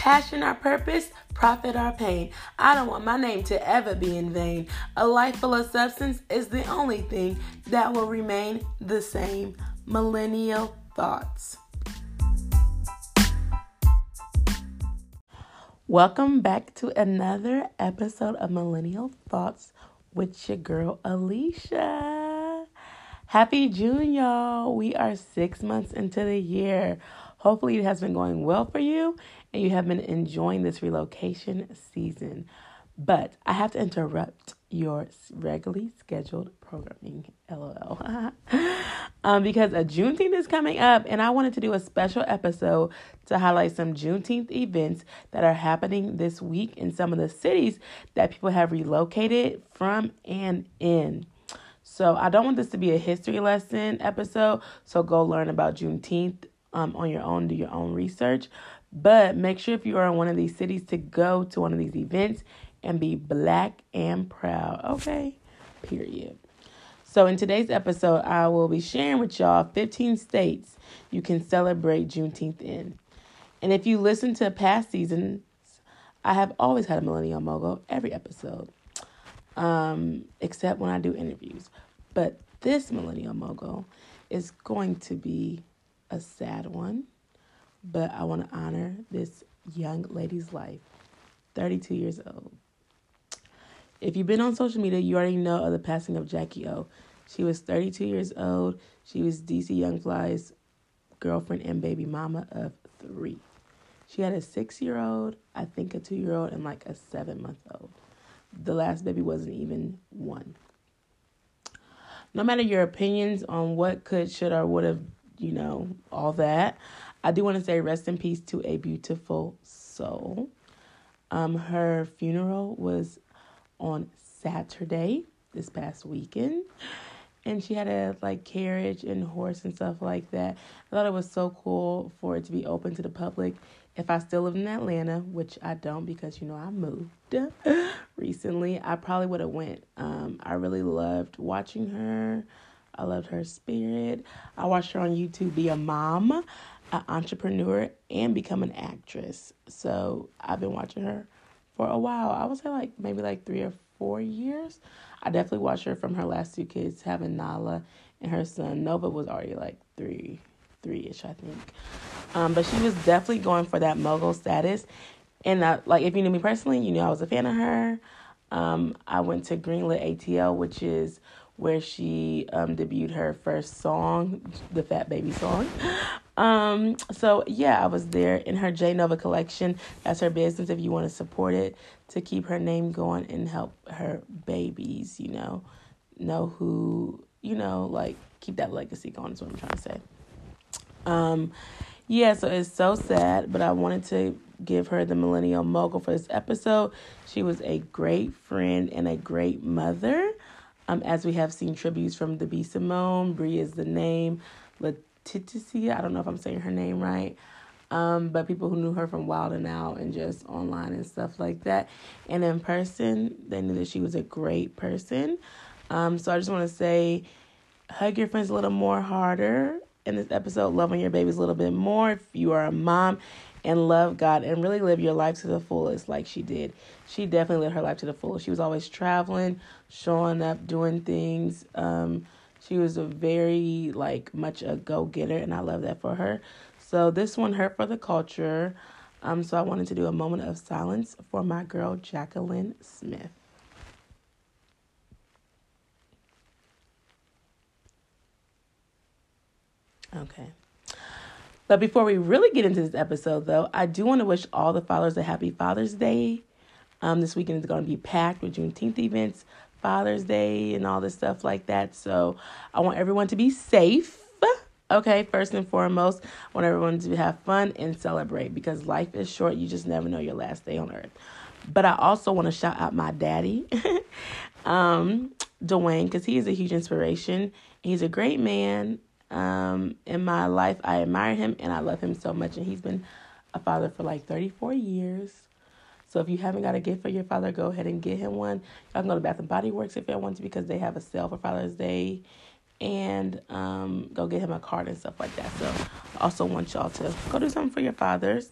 Passion our purpose, profit our pain. I don't want my name to ever be in vain. A life full of substance is the only thing that will remain the same. Millennial thoughts. Welcome back to another episode of Millennial Thoughts with your girl Alicia. Happy June, y'all. We are six months into the year. Hopefully, it has been going well for you and you have been enjoying this relocation season. But I have to interrupt your regularly scheduled programming, lol. um, because a Juneteenth is coming up, and I wanted to do a special episode to highlight some Juneteenth events that are happening this week in some of the cities that people have relocated from and in. So I don't want this to be a history lesson episode. So go learn about Juneteenth um, on your own, do your own research. But make sure if you are in one of these cities to go to one of these events and be black and proud. Okay? Period. So, in today's episode, I will be sharing with y'all 15 states you can celebrate Juneteenth in. And if you listen to past seasons, I have always had a millennial mogul every episode, um, except when I do interviews. But this millennial mogul is going to be a sad one but I want to honor this young lady's life, 32 years old. If you've been on social media, you already know of the passing of Jackie O. She was 32 years old. She was DC Young Fly's girlfriend and baby mama of three. She had a six year old, I think a two year old, and like a seven month old. The last baby wasn't even one. No matter your opinions on what could, should, or would have, you know, all that, I do want to say rest in peace to a beautiful soul. Um, her funeral was on Saturday this past weekend. And she had a like carriage and horse and stuff like that. I thought it was so cool for it to be open to the public. If I still lived in Atlanta, which I don't because you know I moved recently, I probably would have went. Um, I really loved watching her. I loved her spirit. I watched her on YouTube be a mom an entrepreneur and become an actress. So I've been watching her for a while. I would say like maybe like three or four years. I definitely watched her from her last two kids, having Nala and her son. Nova was already like three, three ish, I think. Um, but she was definitely going for that mogul status. And uh, like if you knew me personally, you knew I was a fan of her. Um, I went to Greenlit ATL, which is where she um, debuted her first song, the Fat Baby song. Um, so yeah, I was there in her J Nova collection. That's her business if you want to support it to keep her name going and help her babies, you know, know who, you know, like keep that legacy going is what I'm trying to say. Um, yeah, so it's so sad, but I wanted to give her the Millennial Mogul for this episode. She was a great friend and a great mother. Um, as we have seen tributes from the B. Simone, Brie is the name, Letitia, I don't know if I'm saying her name right. Um, but people who knew her from Wild 'N Out and just online and stuff like that. And in person, they knew that she was a great person. Um, so I just want to say, hug your friends a little more harder in this episode. Love on your babies a little bit more if you are a mom and love God and really live your life to the fullest like she did. She definitely lived her life to the fullest. She was always traveling, showing up, doing things. Um, she was a very like much a go getter, and I love that for her. So this one hurt for the culture. Um, so I wanted to do a moment of silence for my girl Jacklyn Smith. Okay. But before we really get into this episode, though, I do want to wish all the fathers a happy Father's Day. Um, this weekend is going to be packed with Juneteenth events, Father's Day, and all this stuff like that. So I want everyone to be safe. Okay, first and foremost, I want everyone to have fun and celebrate because life is short. You just never know your last day on earth. But I also want to shout out my daddy, um, Dwayne, because he is a huge inspiration. He's a great man um, in my life. I admire him and I love him so much. And he's been a father for like 34 years. So if you haven't got a gift for your father, go ahead and get him one. Y'all can go to Bath and Body Works if y'all want to because they have a sale for Father's Day. And um, go get him a card and stuff like that. So I also want y'all to go do something for your fathers.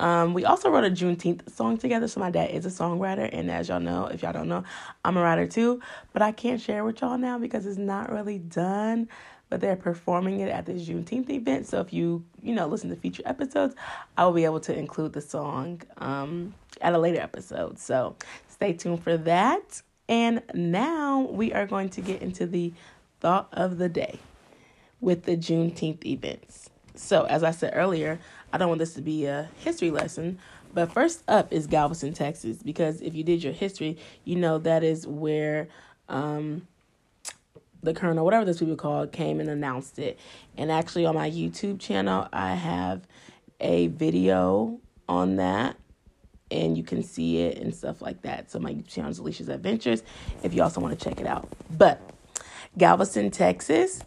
Um, we also wrote a Juneteenth song together. So my dad is a songwriter, and as y'all know, if y'all don't know, I'm a writer too. But I can't share with y'all now because it's not really done. But they're performing it at this Juneteenth event. So if you you know listen to future episodes, I will be able to include the song um, at a later episode. So stay tuned for that. And now we are going to get into the thought of the day with the Juneteenth events. So, as I said earlier, I don't want this to be a history lesson, but first up is Galveston, Texas, because if you did your history, you know that is where um, the colonel, whatever this people call it, came and announced it. And actually, on my YouTube channel, I have a video on that. And you can see it and stuff like that. So my YouTube channel is Alicia's Adventures if you also want to check it out. But Galveston, Texas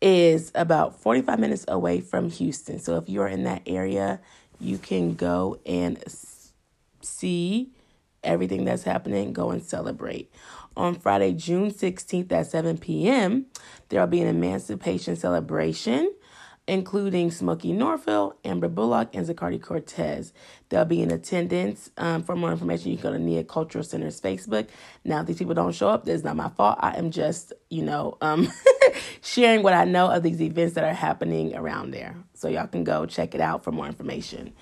is about 45 minutes away from Houston. So if you're in that area, you can go and see everything that's happening, go and celebrate. On Friday, June 16th at 7 p.m., there will be an emancipation celebration including Smokie Norful, Amber Bullock, and Zacardi Cortez. They'll be in attendance. Um, for more information, you can go to Nia Cultural Center's Facebook. Now, if these people don't show up, that's not my fault. I am just, you know, um, sharing what I know of these events that are happening around there. So y'all can go check it out for more information.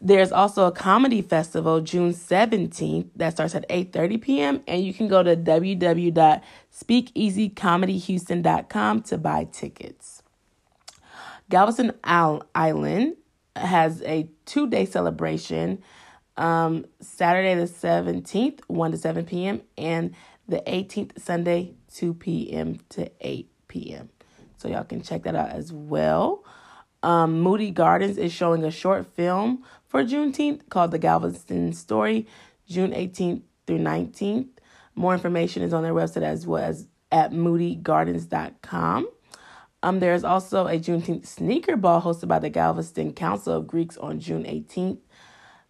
There's also a comedy festival June 17th that starts at 8:30 p.m. and you can go to www.speakeasycomedyhouston.com to buy tickets. Galveston Island has a two day celebration um, Saturday the 17th, 1 to 7 p.m., and the 18th, Sunday, 2 p.m. to 8 p.m. So y'all can check that out as well. Um, Moody Gardens is showing a short film for Juneteenth called The Galveston Story, June 18th through 19th. More information is on their website as well as at moodygardens.com. Um, there is also a Juneteenth sneaker ball hosted by the Galveston Council of Greeks on June 18th,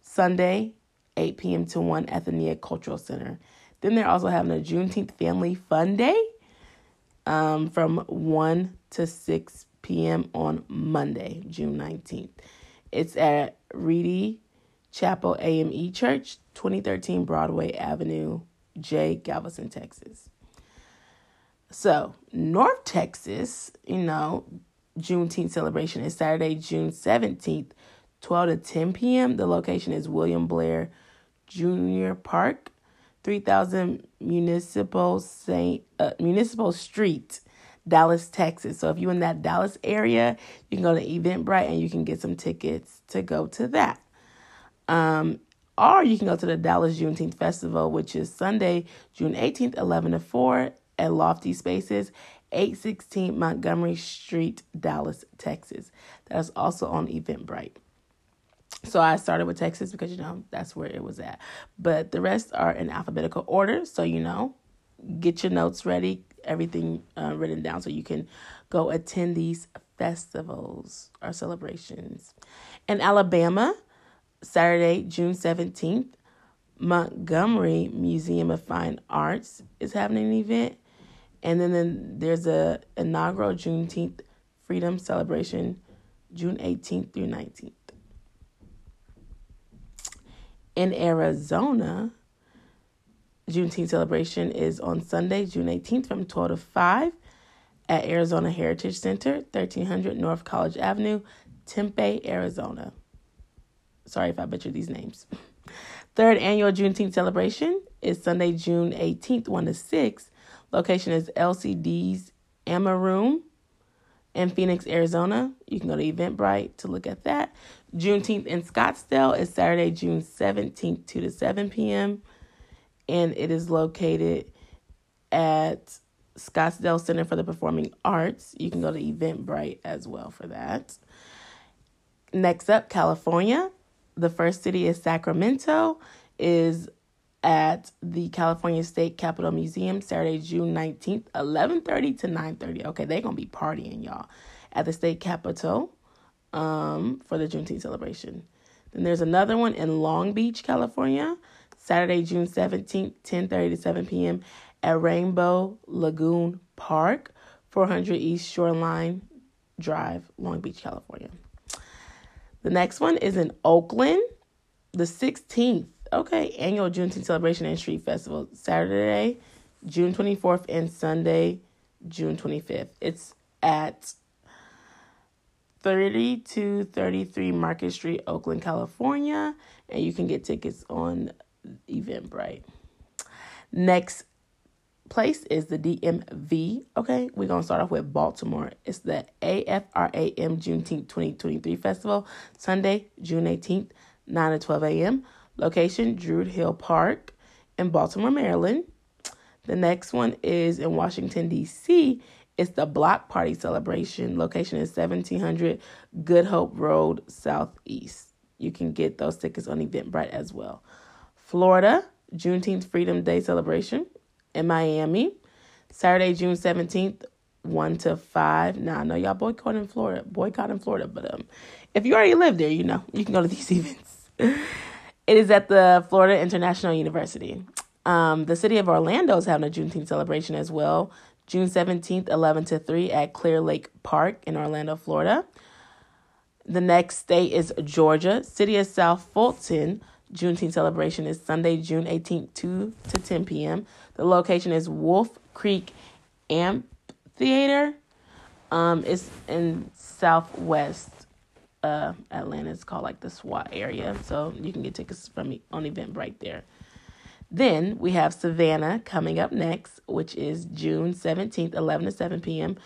Sunday, 8 p.m. to 1 at the Nia Cultural Center. Then they're also having a Juneteenth Family Fun Day um, from 1 to 6 p.m. on Monday, June 19th. It's at Reedy Chapel AME Church, 2013 Broadway Avenue, J, Galveston, Texas. So, North Texas, you know, Juneteenth celebration is Saturday, June 17th, 12 to 10 p.m. The location is William Blair Jr. Park, 3000 Municipal Saint uh, Municipal Street, Dallas, Texas. So if you're in that Dallas area, you can go to Eventbrite and you can get some tickets to go to that. Um, or you can go to the Dallas Juneteenth Festival, which is Sunday, June 18th, 11 to 4 at Lofty Spaces, 816 Montgomery Street, Dallas, Texas. That is also on Eventbrite. So I started with Texas because you know that's where it was at. But the rest are in alphabetical order, so you know, get your notes ready, everything uh, written down so you can go attend these festivals or celebrations. In Alabama, Saturday, June 17th, Montgomery Museum of Fine Arts is having an event. And then, then there's a inaugural Juneteenth Freedom Celebration, June 18th through 19th. In Arizona, Juneteenth celebration is on Sunday, June 18th from 12 to 5 at Arizona Heritage Center, 1300 North College Avenue, Tempe, Arizona. Sorry if I butchered these names. Third annual Juneteenth celebration is Sunday, June 18th, 1 to 6 Location is LCD's Emma Room in Phoenix, Arizona. You can go to Eventbrite to look at that. Juneteenth in Scottsdale is Saturday, June 17th, 2 to 7 p.m. And it is located at Scottsdale Center for the Performing Arts. You can go to Eventbrite as well for that. Next up, California. The first city is Sacramento. Is at the California State Capitol Museum Saturday, June 19th, 11:30 to 9:30. Okay, they're going to be partying y'all at the state capitol um for the Juneteenth celebration. Then there's another one in Long Beach, California, Saturday, June 17th, 10:30 to 7 p.m. at Rainbow Lagoon Park, 400 East Shoreline Drive, Long Beach, California. The next one is in Oakland, the 16th. Okay, annual Juneteenth celebration and street festival, Saturday, June 24th, and Sunday, June 25th. It's at 3233 Market Street, Oakland, California, and you can get tickets on Eventbrite. Next place is the DMV. Okay, we're gonna start off with Baltimore. It's the AFRAM Juneteenth 2023 Festival, Sunday, June 18th, 9 to 12 a.m. Location Druid Hill Park in Baltimore, Maryland. The next one is in Washington, D.C. It's the Block Party celebration. Location is 1700 Good Hope Road, Southeast. You can get those tickets on Eventbrite as well. Florida, Juneteenth Freedom Day celebration in Miami. Saturday, June 17th, 1 to 5. Now, I know y'all boycotting Florida, boycotting Florida, but um, if you already live there, you know, you can go to these events. it is at the Florida International University. Um, the city of Orlando is having a Juneteenth celebration as well. June 17th, 11 to 3 at Clear Lake Park in Orlando, Florida. The next state is Georgia. City of South Fulton Juneteenth celebration is Sunday, June 18th, 2 to 10 p.m. The location is Wolf Creek Amphitheater. Um, it's in Southwest uh, Atlanta. It's called like the SWAT area. So you can get tickets from me on Eventbrite there. Then we have Savannah coming up next, which is June 17th, 11 to 7 p.m.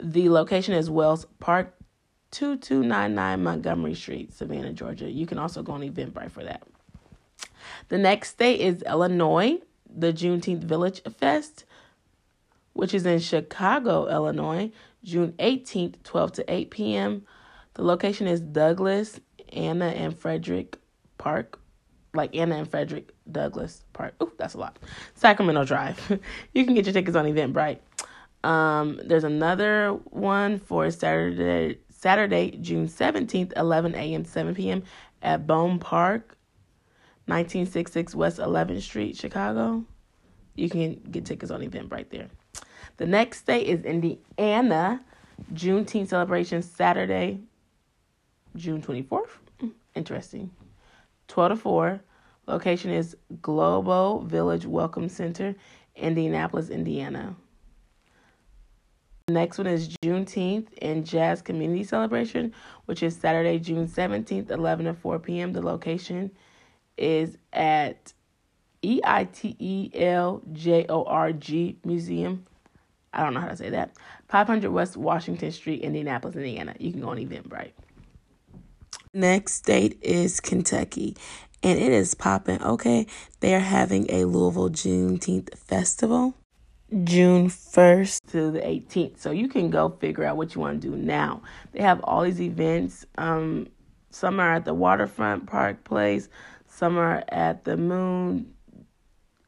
The location is Wells Park 2299 Montgomery Street, Savannah, Georgia. You can also go on Eventbrite for that. The next day is Illinois, the Juneteenth Village Fest, which is in Chicago, Illinois, June 18th, 12 to 8 p.m. The location is Douglass, Anna, and Frederick Park. Like Anna and Frederick Douglass Park. Ooh, that's a lot. Sacramento Drive. you can get your tickets on Eventbrite. Um, there's another one for Saturday, Saturday, June 17th, 11 a.m. 7 p.m. at Bone Park, 1966 West 11th Street, Chicago. You can get tickets on Eventbrite there. The next day is Indiana, Juneteenth celebration Saturday, June 24th. Hmm, interesting. 12 to 4. Location is Global Village Welcome Center, Indianapolis, Indiana. Next one is Juneteenth and Jazz Community Celebration, which is Saturday, June 17th, 11 to 4 p.m. The location is at E I T E L J O R G Museum. I don't know how to say that. 500 West Washington Street, Indianapolis, Indiana. You can go on Eventbrite. Next state is Kentucky, and it is popping. Okay, they are having a Louisville Juneteenth festival. June 1st to the 18th. So you can go figure out what you want to do now. They have all these events. Um, some are at the Waterfront Park Place, some are at the Moon,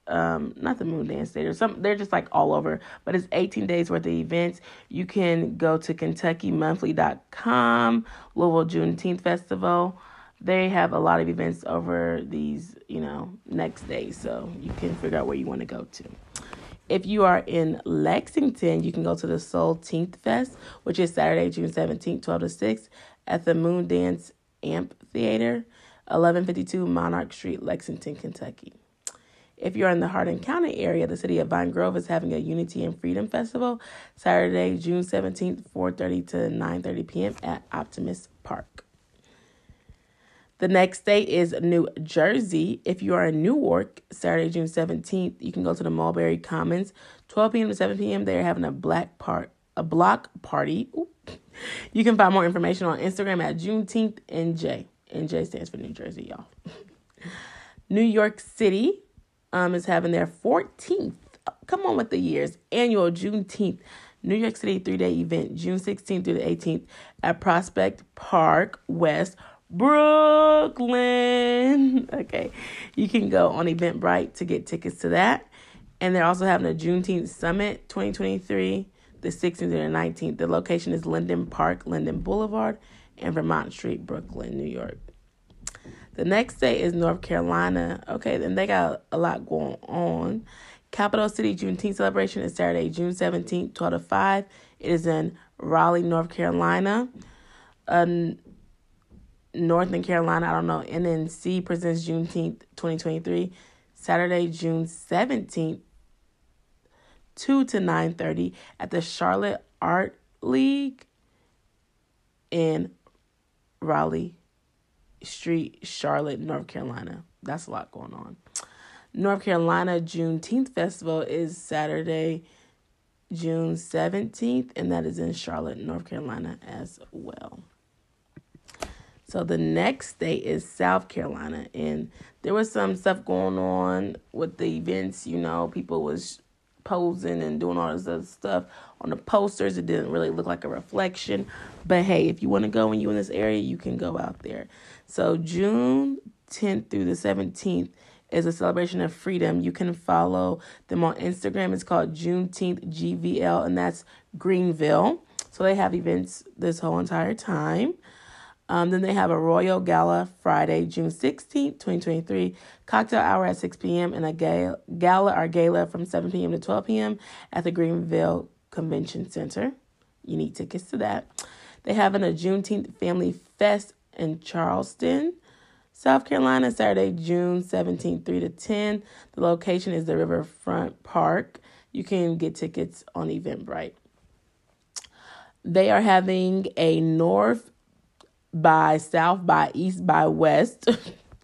um, not the Moon Dance Theater. Some they're just like all over. But it's 18 days worth of events. You can go to KentuckyMonthly.com, Louisville Juneteenth Festival. They have a lot of events over these, you know, next days. So you can figure out where you want to go to. If you are in Lexington, you can go to the Soul Teenth Fest, which is Saturday, June 17th, 12 to 6 at the Moon Dance Amphitheater, 1152 Monarch Street, Lexington, Kentucky. If you're in the Hardin County area, the city of Vine Grove is having a Unity and Freedom Festival Saturday, June 17th, 4:30 to 9:30 p.m. at Optimist Park. The next state is New Jersey. If you are in Newark, Saturday, June 17th, you can go to the Mulberry Commons, 12 p.m. to 7 p.m. They're having a black part a block party. You can find more information on Instagram at Juneteenth NJ. NJ stands for New Jersey, y'all. New York City um, is having their 14th, come on with the years, annual Juneteenth New York City three day event, June 16th through the 18th at Prospect Park West Brooklyn. Okay. You can go on Eventbrite to get tickets to that. And they're also having a Juneteenth Summit 2023, the 16th and the 19th. The location is Linden Park, Linden Boulevard, and Vermont Street, Brooklyn, New York. The next day is North Carolina. Okay, then they got a lot going on. Capital City Juneteenth celebration is Saturday, June 17th, 12 to 5. It is in Raleigh, North Carolina. Um, Northern Carolina, I don't know, NNC presents Juneteenth 2023, Saturday, June 17th, 2 to 9.30 at the Charlotte Art League in Raleigh Street, Charlotte, North Carolina. That's a lot going on. North Carolina Juneteenth Festival is Saturday, June 17th, and that is in Charlotte, North Carolina as well. So the next state is South Carolina, and there was some stuff going on with the events. You know, people was posing and doing all this other stuff on the posters. It didn't really look like a reflection, but hey, if you want to go and you in this area, you can go out there. So June 10th through the 17th is a celebration of freedom. You can follow them on Instagram. It's called Juneteenth GVL, and that's Greenville. So they have events this whole entire time. Um, then they have a Royal Gala Friday, June 16th, 2023, cocktail hour at 6 p.m., and a gala, gala or gala from 7 p.m. to 12 p.m. at the Greenville Convention Center. You need tickets to that. They have an, a Juneteenth Family Fest in Charleston, South Carolina, Saturday, June 17th, 3 to 10. The location is the Riverfront Park. You can get tickets on Eventbrite. They are having a North by South by East by West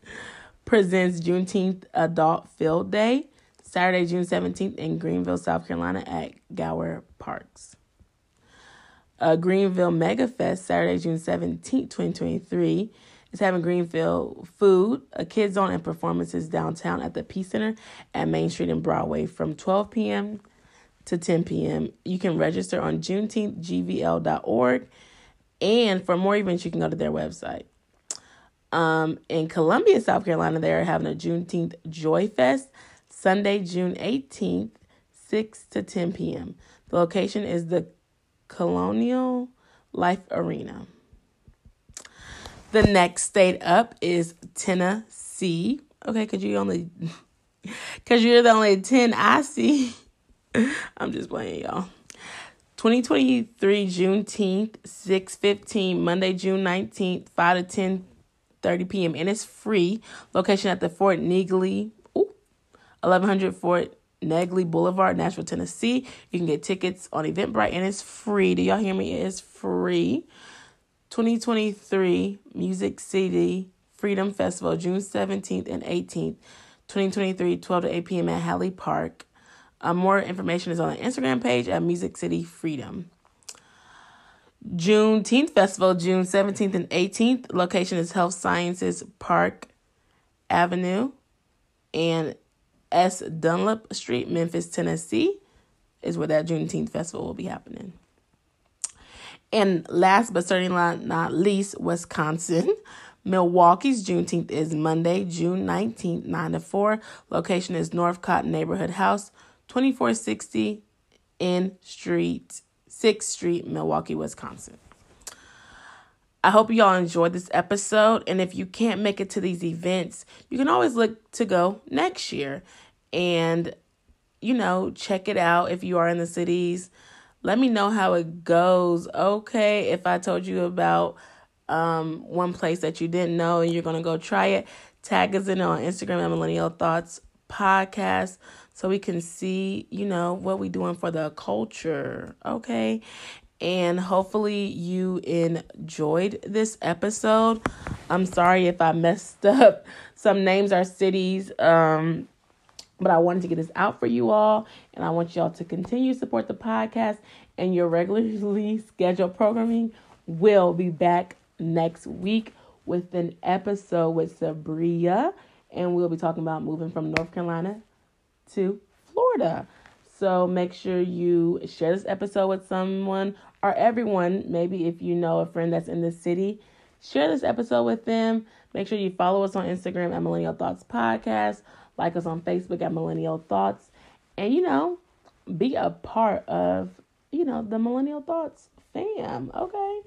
presents Juneteenth Adult Field Day, Saturday, June 17th in Greenville, South Carolina at Gower Parks. Uh, Greenville Mega Fest, Saturday, June 17th, 2023 is having Greenville food, a kids zone, and performances downtown at the Peace Center at Main Street and Broadway from 12 p.m. to 10 p.m. You can register on juneteenthgvl.org and for more events, you can go to their website. Um, in Columbia, South Carolina, they're having a Juneteenth Joy Fest Sunday, June 18th, 6 to 10 p.m. The location is the Colonial Life Arena. The next state up is Tennessee. Okay, because you only, because you're the only 10 I see. I'm just playing, y'all. 2023 Juneteenth, 615, Monday, June 19th, 5 to 10 30 p.m. And it's free. Location at the Fort Negley, ooh, 1100 Fort Negley Boulevard, Nashville, Tennessee. You can get tickets on Eventbrite and it's free. Do y'all hear me? It is free. 2023 Music City Freedom Festival, June 17th and 18th, 2023, 12 to 8 p.m. at Hadley Park. Uh, more information is on the Instagram page at Music City Freedom. Juneteenth Festival, June 17th and 18th. Location is Health Sciences Park Avenue and S. Dunlap Street, Memphis, Tennessee, is where that Juneteenth Festival will be happening. And last but certainly not least, Wisconsin. Milwaukee's Juneteenth is Monday, June 19th, 9 to 4. Location is Northcott Neighborhood House, 2460 in Street, 6th Street, Milwaukee, Wisconsin. I hope you all enjoyed this episode. And if you can't make it to these events, you can always look to go next year and, you know, check it out if you are in the cities. Let me know how it goes. Okay, if I told you about um, one place that you didn't know and you're going to go try it, tag us in on Instagram at Millennial Thoughts Podcast so we can see, you know, what we're doing for the culture, okay? And hopefully you enjoyed this episode. I'm sorry if I messed up some names or cities. Um but I wanted to get this out for you all, and I want y'all to continue to support the podcast and your regularly scheduled programming will be back next week with an episode with Sabria, and we'll be talking about moving from North Carolina to Florida. So make sure you share this episode with someone or everyone. Maybe if you know a friend that's in the city, share this episode with them. Make sure you follow us on Instagram at Millennial Thoughts Podcast, like us on Facebook at Millennial Thoughts, and you know, be a part of you know the Millennial Thoughts fam. Okay.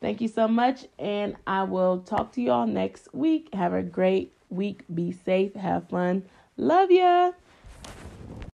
Thank you so much, and I will talk to you all next week. Have a great week. Be safe. Have fun. Love ya.